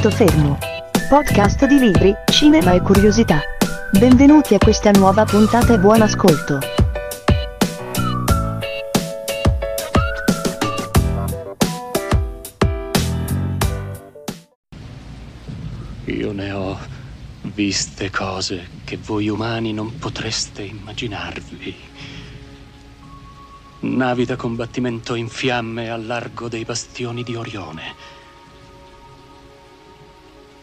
Punto fermo. Podcast di libri, cinema e curiosità. Benvenuti a questa nuova puntata e buon ascolto. Io ne ho viste cose che voi umani non potreste immaginarvi. Navi da combattimento in fiamme al largo dei bastioni di Orione.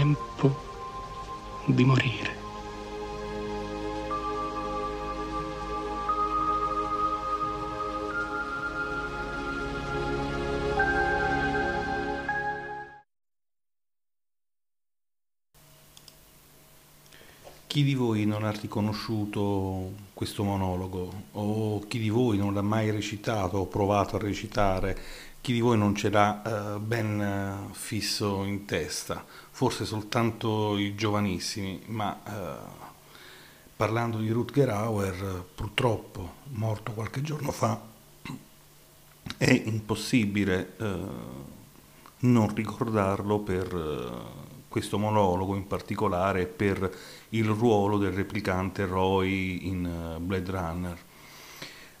Tempo di morire. Chi di voi non ha riconosciuto questo monologo o chi di voi non l'ha mai recitato o provato a recitare, chi di voi non ce l'ha eh, ben eh, fisso in testa, forse soltanto i giovanissimi, ma eh, parlando di Rutger Hauer, purtroppo morto qualche giorno fa, è impossibile eh, non ricordarlo per eh, questo monologo in particolare per il ruolo del replicante Roy in uh, Blade Runner.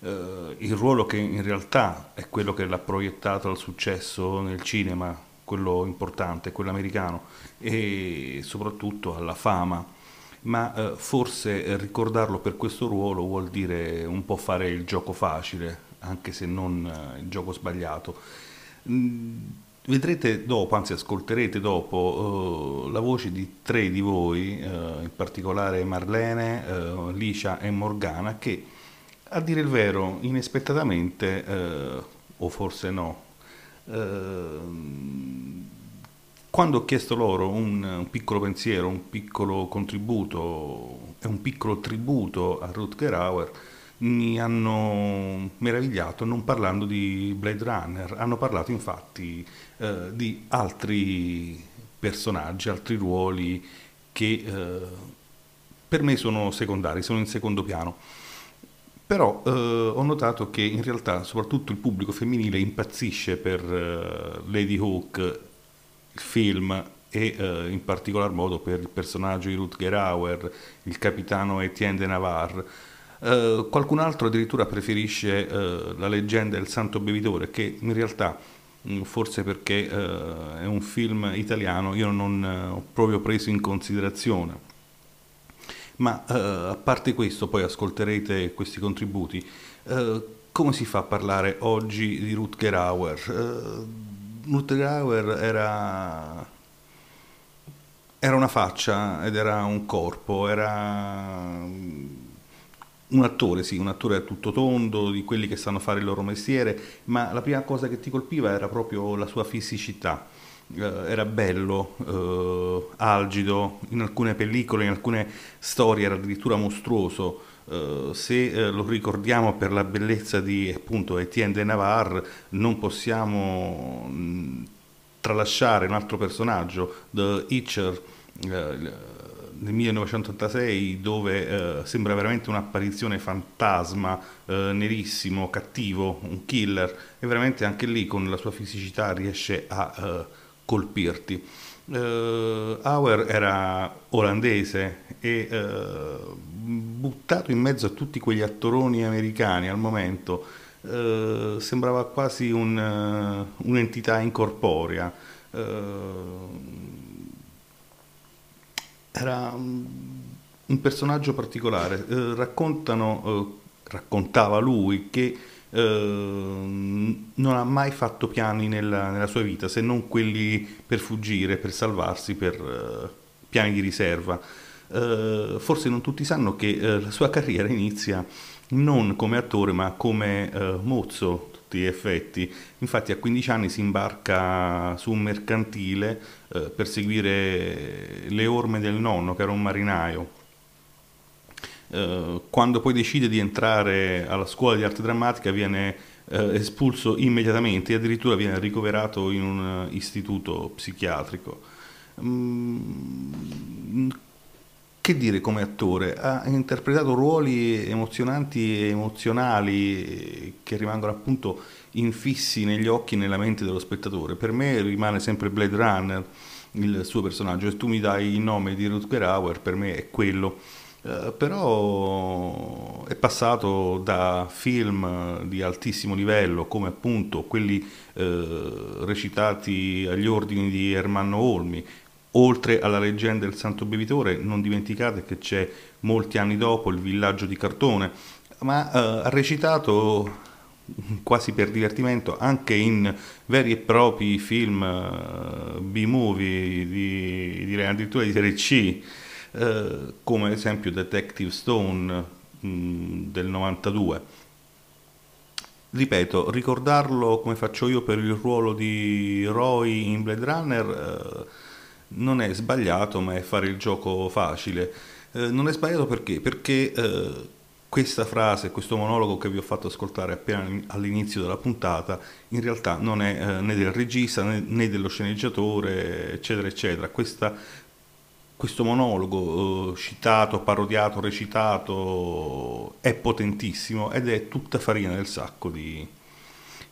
Uh, il ruolo che in realtà è quello che l'ha proiettato al successo nel cinema, quello importante, quello americano, e soprattutto alla fama. Ma uh, forse ricordarlo per questo ruolo vuol dire un po' fare il gioco facile, anche se non il gioco sbagliato. Mm, Vedrete dopo, anzi ascolterete dopo, uh, la voce di tre di voi, uh, in particolare Marlene, uh, Licia e Morgana, che a dire il vero, inaspettatamente, o forse no, quando ho chiesto loro un, un, piccolo pensiero, un piccolo contributo e un piccolo tributo a Rutger Hauer, mi hanno meravigliato non parlando di Blade Runner, hanno parlato infatti eh, di altri personaggi, altri ruoli che eh, per me sono secondari, sono in secondo piano. Però eh, ho notato che in realtà soprattutto il pubblico femminile impazzisce per eh, Lady Hawk, il film, e eh, in particolar modo per il personaggio di Rutger Hauer, il capitano Etienne de Navarre eh, qualcun altro addirittura preferisce uh, la leggenda del santo bevitore, che in realtà, mm, forse perché uh, è un film italiano, io non ho proprio preso in considerazione. Ma a parte questo, poi ascolterete questi contributi, come si fa a parlare oggi di Rutger Hauer? Rutger Hauer era era una faccia ed era un corpo, era un attore, sì, un attore a tutto tondo, di quelli che sanno fare il loro mestiere, ma la prima cosa che ti colpiva era proprio la sua fisicità. Uh, era bello, uh, algido, in alcune pellicole, in alcune storie era addirittura mostruoso. Uh, se lo ricordiamo per la bellezza di appunto Etienne de Navarre, non possiamo mh, tralasciare un altro personaggio, The Hitcher nel 1986 dove eh, sembra veramente un'apparizione fantasma, eh, nerissimo, cattivo, un killer e veramente anche lì con la sua fisicità riesce a eh, colpirti. Uh, Auer era olandese e uh, buttato in mezzo a tutti quegli attoroni americani al momento uh, sembrava quasi un, un'entità incorporea era un personaggio particolare. Raccontano, raccontava lui che non ha mai fatto piani nella, nella, sua vita, se non quelli per fuggire, per salvarsi, per eh, piani di riserva. Eh, forse non tutti sanno che eh, la sua carriera inizia non come attore ma come mozzo effetti. Infatti a 15 anni si imbarca su un mercantile eh, per seguire le orme del nonno, che era un marinaio. Eh, quando poi decide di entrare alla scuola di arte drammatica viene eh, espulso immediatamente e addirittura viene ricoverato in un istituto psichiatrico. Mm, che dire come attore? Ha interpretato ruoli emozionanti e emozionali che rimangono appunto infissi negli occhi e nella mente dello spettatore. Per me rimane sempre Blade Runner il suo personaggio. Se tu mi dai il nome di Rutger Hauer, per me è quello. Uh, però è passato da film di altissimo livello come appunto quelli uh, recitati agli ordini di Ermanno Olmi. Oltre alla leggenda del Santo Bevitore, non dimenticate che c'è molti anni dopo il villaggio di cartone, ma eh, ha recitato quasi per divertimento anche in veri e propri film uh, B-movie, di, direi addirittura di serie C, uh, come ad esempio Detective Stone mh, mm, del 92. Ripeto, ricordarlo come faccio io per il ruolo di Roy in Blade Runner... Uh, non è sbagliato, ma è fare il gioco facile. Eh, non è sbagliato perché? Perché eh, questa frase, questo monologo che vi ho fatto ascoltare appena all'inizio della puntata, in realtà non è eh, né del regista né, né, dello sceneggiatore, eccetera, eccetera. Questa, questo monologo eh, citato, parodiato, recitato è potentissimo ed è tutta farina del sacco di,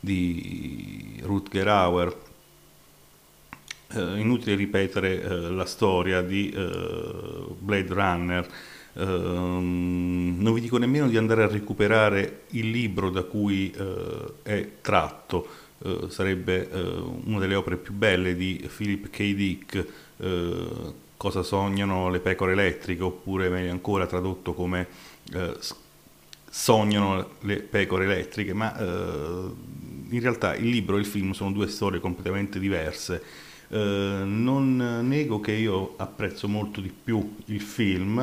di Rutger Hauer eh, inutile ripetere eh, la storia di eh, Blade Runner. Ehm, non vi dico nemmeno di andare a recuperare il libro da cui eh, è tratto, eh, sarebbe una delle opere più belle di Philip K. Dick, Cosa sognano le pecore elettriche, oppure meglio ancora tradotto come Sognano le pecore elettriche, ma in realtà il libro e il film sono due storie completamente diverse eh, non nego che io apprezzo molto di più il film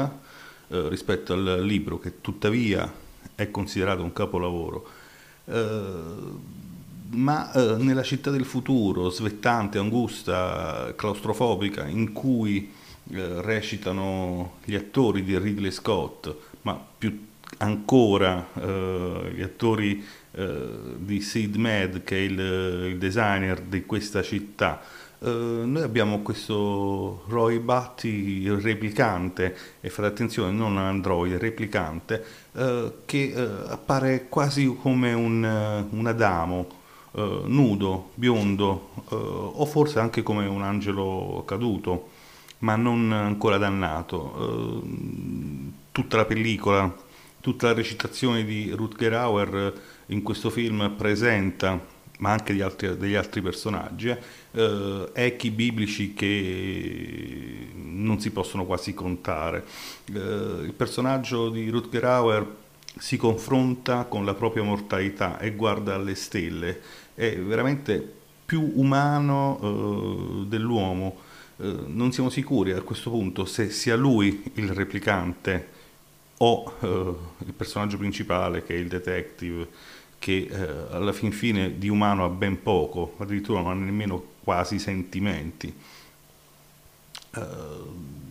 eh, rispetto al libro, che tuttavia è considerato un capolavoro. Eh, ma eh, nella città del futuro, svettante, angusta, claustrofobica, in cui eh, recitano gli attori di Ridley Scott, ma più ancora gli attori di Sid Mad, che è il, il designer di questa città, Uh, noi abbiamo questo Roy Batty il replicante, e fate attenzione, non un androide, replicante, uh, che uh, appare quasi come un, un Adamo, nudo, biondo, o forse anche come un angelo caduto, ma non ancora dannato. tutta la pellicola, tutta la recitazione di Rutger Hauer in questo film presenta ma anche altri, degli altri personaggi, eh, echi biblici che non si possono quasi contare. Eh, il personaggio di Rutger Hauer si confronta con la propria mortalità e guarda alle stelle, è veramente più umano eh, dell'uomo. Eh, non siamo sicuri a questo punto se sia lui il replicante o eh, il personaggio principale che è il detective che eh, alla fin fine di umano ha ben poco, addirittura non ha nemmeno quasi sentimenti. Uh,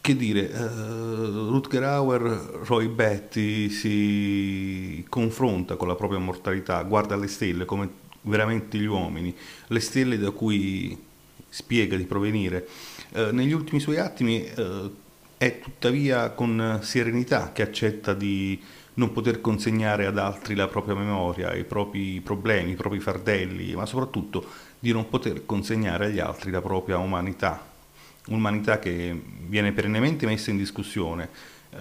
che dire, uh, Rutger Hauer, Roy Betty si confronta con la propria mortalità, guarda le stelle come veramente gli uomini, le stelle da cui spiega di provenire. Uh, negli ultimi suoi attimi uh, è tuttavia con serenità che accetta di non poter consegnare ad altri la propria memoria, i propri problemi, i propri fardelli, ma soprattutto di non poter consegnare agli altri la propria umanità, un'umanità che viene perennemente messa in discussione, eh,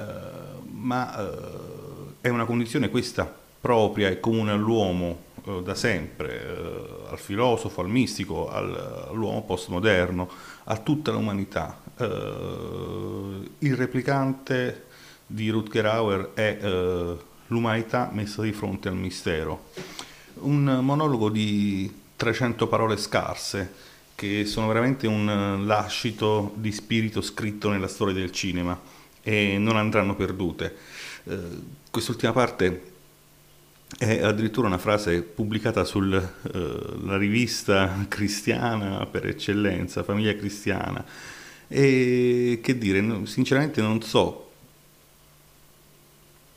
ma eh, è una condizione questa propria e comune all'uomo eh, da sempre, eh, al filosofo, al mistico, al, all'uomo postmoderno, a tutta l'umanità. Uh, il replicante di Rutger Hauer è l'umanità messa di fronte al mistero. Un monologo di 300 parole scarse che sono veramente un lascito di spirito scritto nella storia del cinema. e non andranno perdute. Eh, quest'ultima parte è addirittura una frase pubblicata sulla uh, rivista cristiana per eccellenza, Famiglia Cristiana. E che dire, sinceramente non so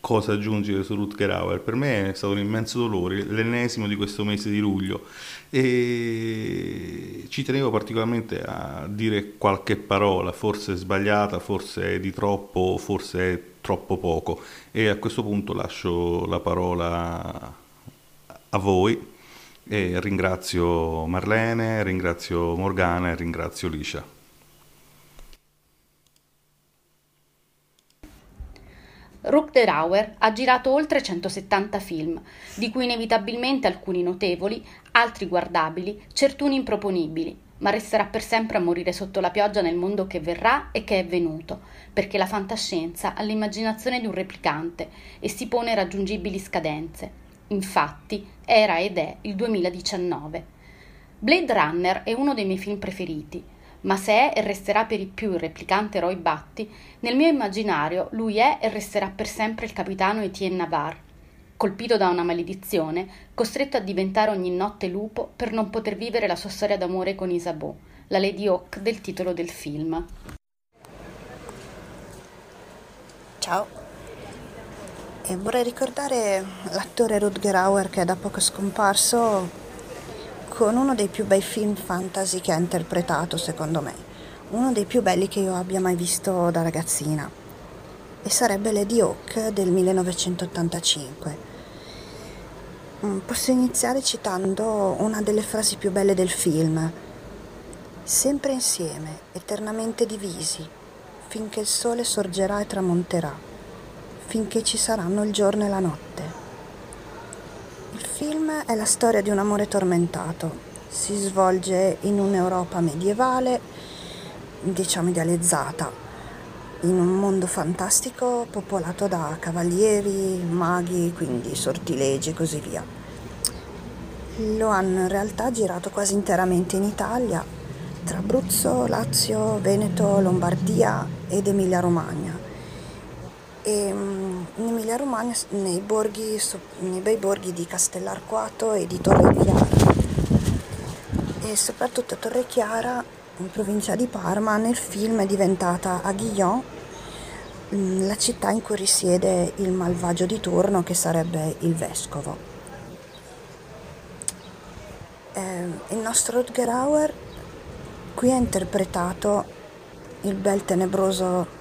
cosa aggiungere su Rutger Hauer. Per me è stato un immenso dolore, l'ennesimo di questo mese di luglio. E ci tenevo particolarmente a dire qualche parola, forse sbagliata, forse di troppo, forse troppo poco. E a questo punto lascio la parola a voi e ringrazio Marlene, ringrazio Morgana e ringrazio Licia. Rutger Hauer ha girato oltre 170 film, di cui inevitabilmente alcuni notevoli, altri guardabili, certuni improponibili, ma resterà per sempre a morire sotto la pioggia nel mondo che verrà e che è venuto, perché la fantascienza ha l'immaginazione di un replicante e si pone raggiungibili scadenze. Infatti, era ed è il 2019. Blade Runner è uno dei miei film preferiti, ma se è e resterà per i più il replicante Roy Batty, nel mio immaginario lui è e resterà per sempre il capitano Etienne Navarre, colpito da una maledizione, costretto a diventare ogni notte lupo per non poter vivere la sua storia d'amore con Isabeau, la Lady Hawk del titolo del film. Ciao. E vorrei ricordare l'attore Rutger Hauer che è da poco scomparso con uno dei più bei film fantasy che ha interpretato, secondo me, uno dei più belli che io abbia mai visto da ragazzina, e sarebbe Lady Hawk del 1985. Mm, posso iniziare citando una delle frasi più belle del film. Sempre insieme, eternamente divisi, finché il sole sorgerà e tramonterà, finché ci saranno il giorno e la notte. Il film è la storia di un amore tormentato. Si svolge in un'Europa medievale, diciamo idealizzata, in un mondo fantastico popolato da cavalieri, maghi, quindi sortilegi e così via. Lo hanno in realtà girato quasi interamente in Italia, tra Abruzzo, Lazio, Veneto, Lombardia ed Emilia Romagna e um, in Emilia Romagna nei, borghi, nei bei borghi di Castellarquato e di Torre Chiara e soprattutto a Torre Chiara in provincia di Parma nel film è diventata Aguillon mm, la città in cui risiede il malvagio di turno che sarebbe il vescovo. Eh, il nostro Rutger Hauer qui ha interpretato il bel tenebroso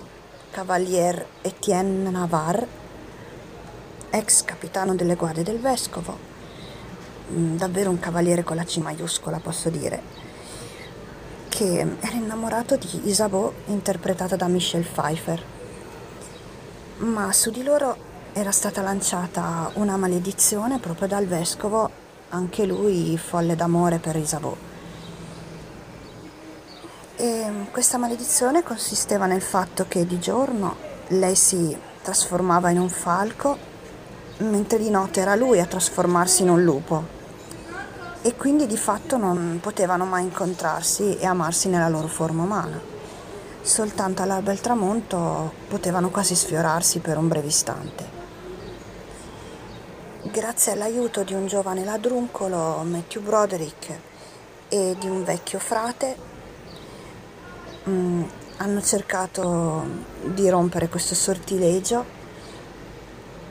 Cavalier Etienne Navarre, ex capitano delle guardie del vescovo, mm, davvero un cavaliere con la C maiuscola posso dire, che era innamorato di Isabeau interpretata da Michelle Pfeiffer. Ma su di loro era stata lanciata una maledizione proprio dal vescovo, anche lui folle d'amore per Isabeau. E questa maledizione consisteva nel fatto che di giorno lei si trasformava in un falco, mentre di notte era lui a trasformarsi in un lupo. E quindi di fatto non potevano mai incontrarsi e amarsi nella loro forma umana. Soltanto all'alba e al tramonto potevano quasi sfiorarsi per un breve istante. Grazie all'aiuto di un giovane ladruncolo, Matthew Broderick, e di un vecchio frate, mh, mm, hanno cercato di rompere questo sortilegio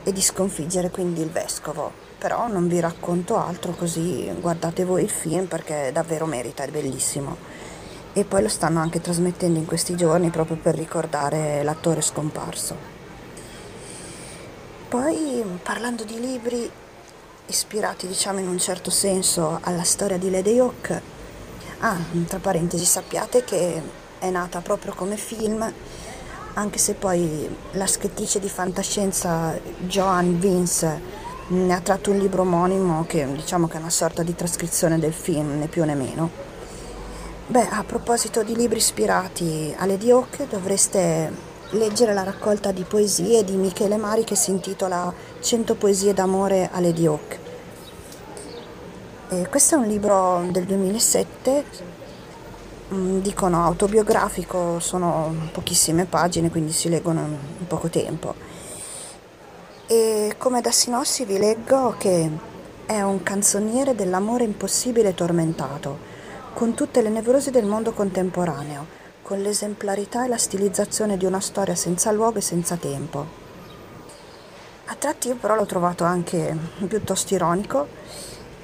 e di sconfiggere quindi il vescovo. Però non vi racconto altro così guardate voi il film perché davvero merita, è bellissimo. E poi lo stanno anche trasmettendo in questi giorni proprio per ricordare l'attore scomparso. Poi parlando di libri ispirati diciamo in un certo senso alla storia di Lady Hawk, ah, tra parentesi sappiate che è nata proprio come film, anche se poi la scrittrice di fantascienza Joan Vince ne ha tratto un libro omonimo che diciamo che è una sorta di trascrizione del film, né più né meno. Beh, a proposito di libri ispirati a Lady Hawk, dovreste leggere la raccolta di poesie di Michele Mari che si intitola 100 poesie d'amore a Lady Hawk. E questo è un libro del 2007 Mm, dicono autobiografico, sono pochissime pagine, quindi si leggono in poco tempo. E come da Sinossi vi leggo che è un canzoniere dell'amore impossibile e tormentato, con tutte le nevrose del mondo contemporaneo, con l'esemplarità e la stilizzazione di una storia senza luogo e senza tempo. A tratti io però l'ho trovato anche piuttosto ironico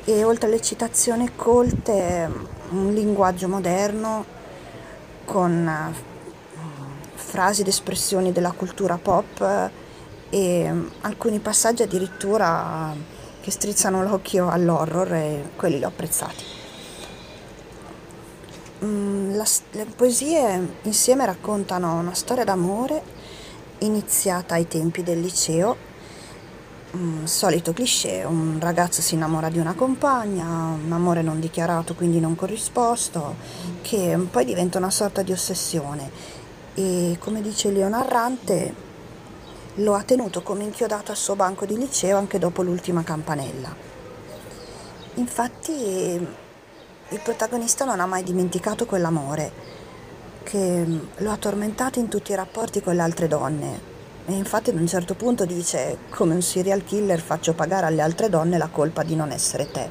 e oltre alle citazioni colte un linguaggio moderno con eh, frasi ed espressioni della cultura pop eh, e mm, alcuni passaggi addirittura che strizzano l'occhio all'horror e quelli li ho apprezzati. Mm, la, le poesie insieme raccontano una storia d'amore iniziata ai tempi del liceo un solito cliché, un ragazzo si innamora di una compagna, un amore non dichiarato, quindi non corrisposto, che poi diventa una sorta di ossessione e come dice Leo Narrante lo ha tenuto come inchiodato al suo banco di liceo anche dopo l'ultima campanella. Infatti il protagonista non ha mai dimenticato quell'amore che lo ha tormentato in tutti i rapporti con le altre donne, e infatti ad un certo punto dice, come un serial killer faccio pagare alle altre donne la colpa di non essere te.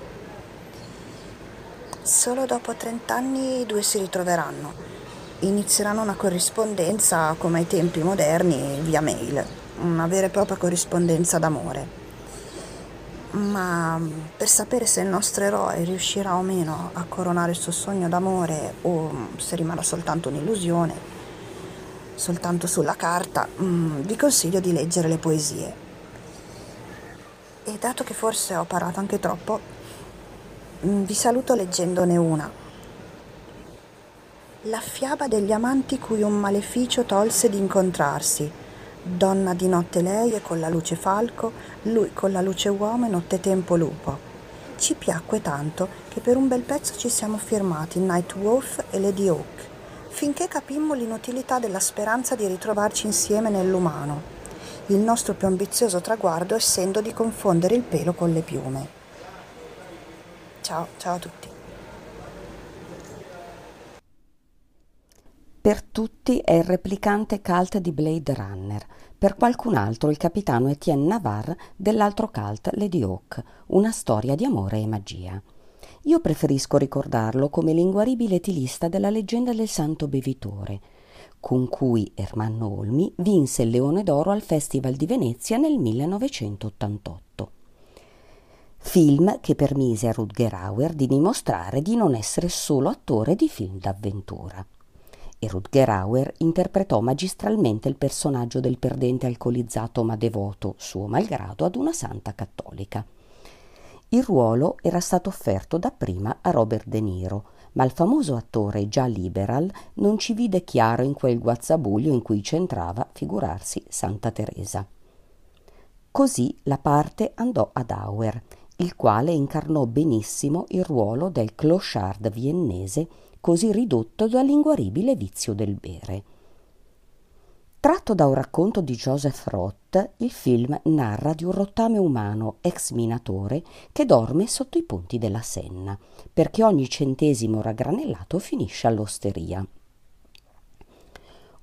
Solo dopo 30 anni i due si ritroveranno. Inizieranno una corrispondenza come ai tempi moderni via mail, una vera e propria corrispondenza d'amore. Ma per sapere se il nostro eroe riuscirà o meno a coronare il suo sogno d'amore o se rimarrà soltanto un'illusione, soltanto sulla carta, mm, vi consiglio di leggere le poesie. E dato che forse ho parlato anche troppo, mm, vi saluto leggendone una. La fiaba degli amanti cui un maleficio tolse di incontrarsi. Donna di notte lei e con la luce falco, lui con la luce uomo e nottetempo lupo. Ci piacque tanto che per un bel pezzo ci siamo firmati Night Wolf e Lady Hawk finché capimmo l'inutilità della speranza di ritrovarci insieme nell'umano, il nostro più ambizioso traguardo essendo di confondere il pelo con le piume. Ciao, ciao a tutti. Per tutti è il replicante cult di Blade Runner, per qualcun altro il capitano Etienne Navarre dell'altro cult Lady Hawk, una storia di amore e magia. Io preferisco ricordarlo come l'inguaribile tilista della leggenda del santo bevitore, con cui Ermanno Olmi vinse il Leone d'Oro al Festival di Venezia nel 1988. Film che permise a Rutger Hauer di dimostrare di non essere solo attore di film d'avventura. E Rutger Hauer interpretò magistralmente il personaggio del perdente alcolizzato ma devoto, suo malgrado, ad una santa cattolica. Il ruolo era stato offerto dapprima a Robert De Niro, ma il famoso attore già liberal non ci vide chiaro in quel guazzabuglio in cui c'entrava, figurarsi, Santa Teresa. Così la parte andò ad Auer, il quale incarnò benissimo il ruolo del clochard viennese così ridotto dall'inguaribile vizio del bere. Tratto da un racconto di Joseph Roth, il film narra di un rottame umano, ex minatore, che dorme sotto i ponti della Senna, perché ogni centesimo raggranellato finisce all'osteria.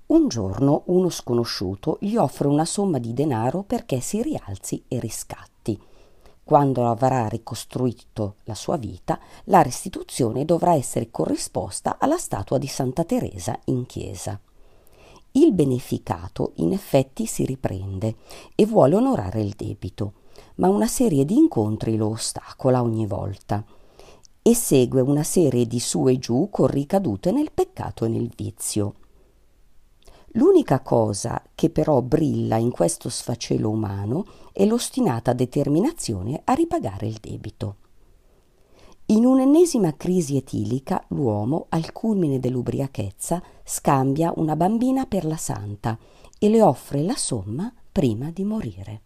Un giorno uno sconosciuto gli offre una somma di denaro perché si rialzi e riscatti. Quando avrà ricostruito la sua vita, la restituzione dovrà essere corrisposta alla statua di Santa Teresa in chiesa. Il beneficato in effetti si riprende e vuole onorare il debito, ma una serie di incontri lo ostacola ogni volta e segue una serie di su e giù con ricadute nel peccato e nel vizio. L'unica cosa che però brilla in questo sfacelo umano è l'ostinata determinazione a ripagare il debito. In un'ennesima crisi etilica, l'uomo, al culmine dell'ubriachezza, scambia una bambina per la santa e le offre la somma prima di morire.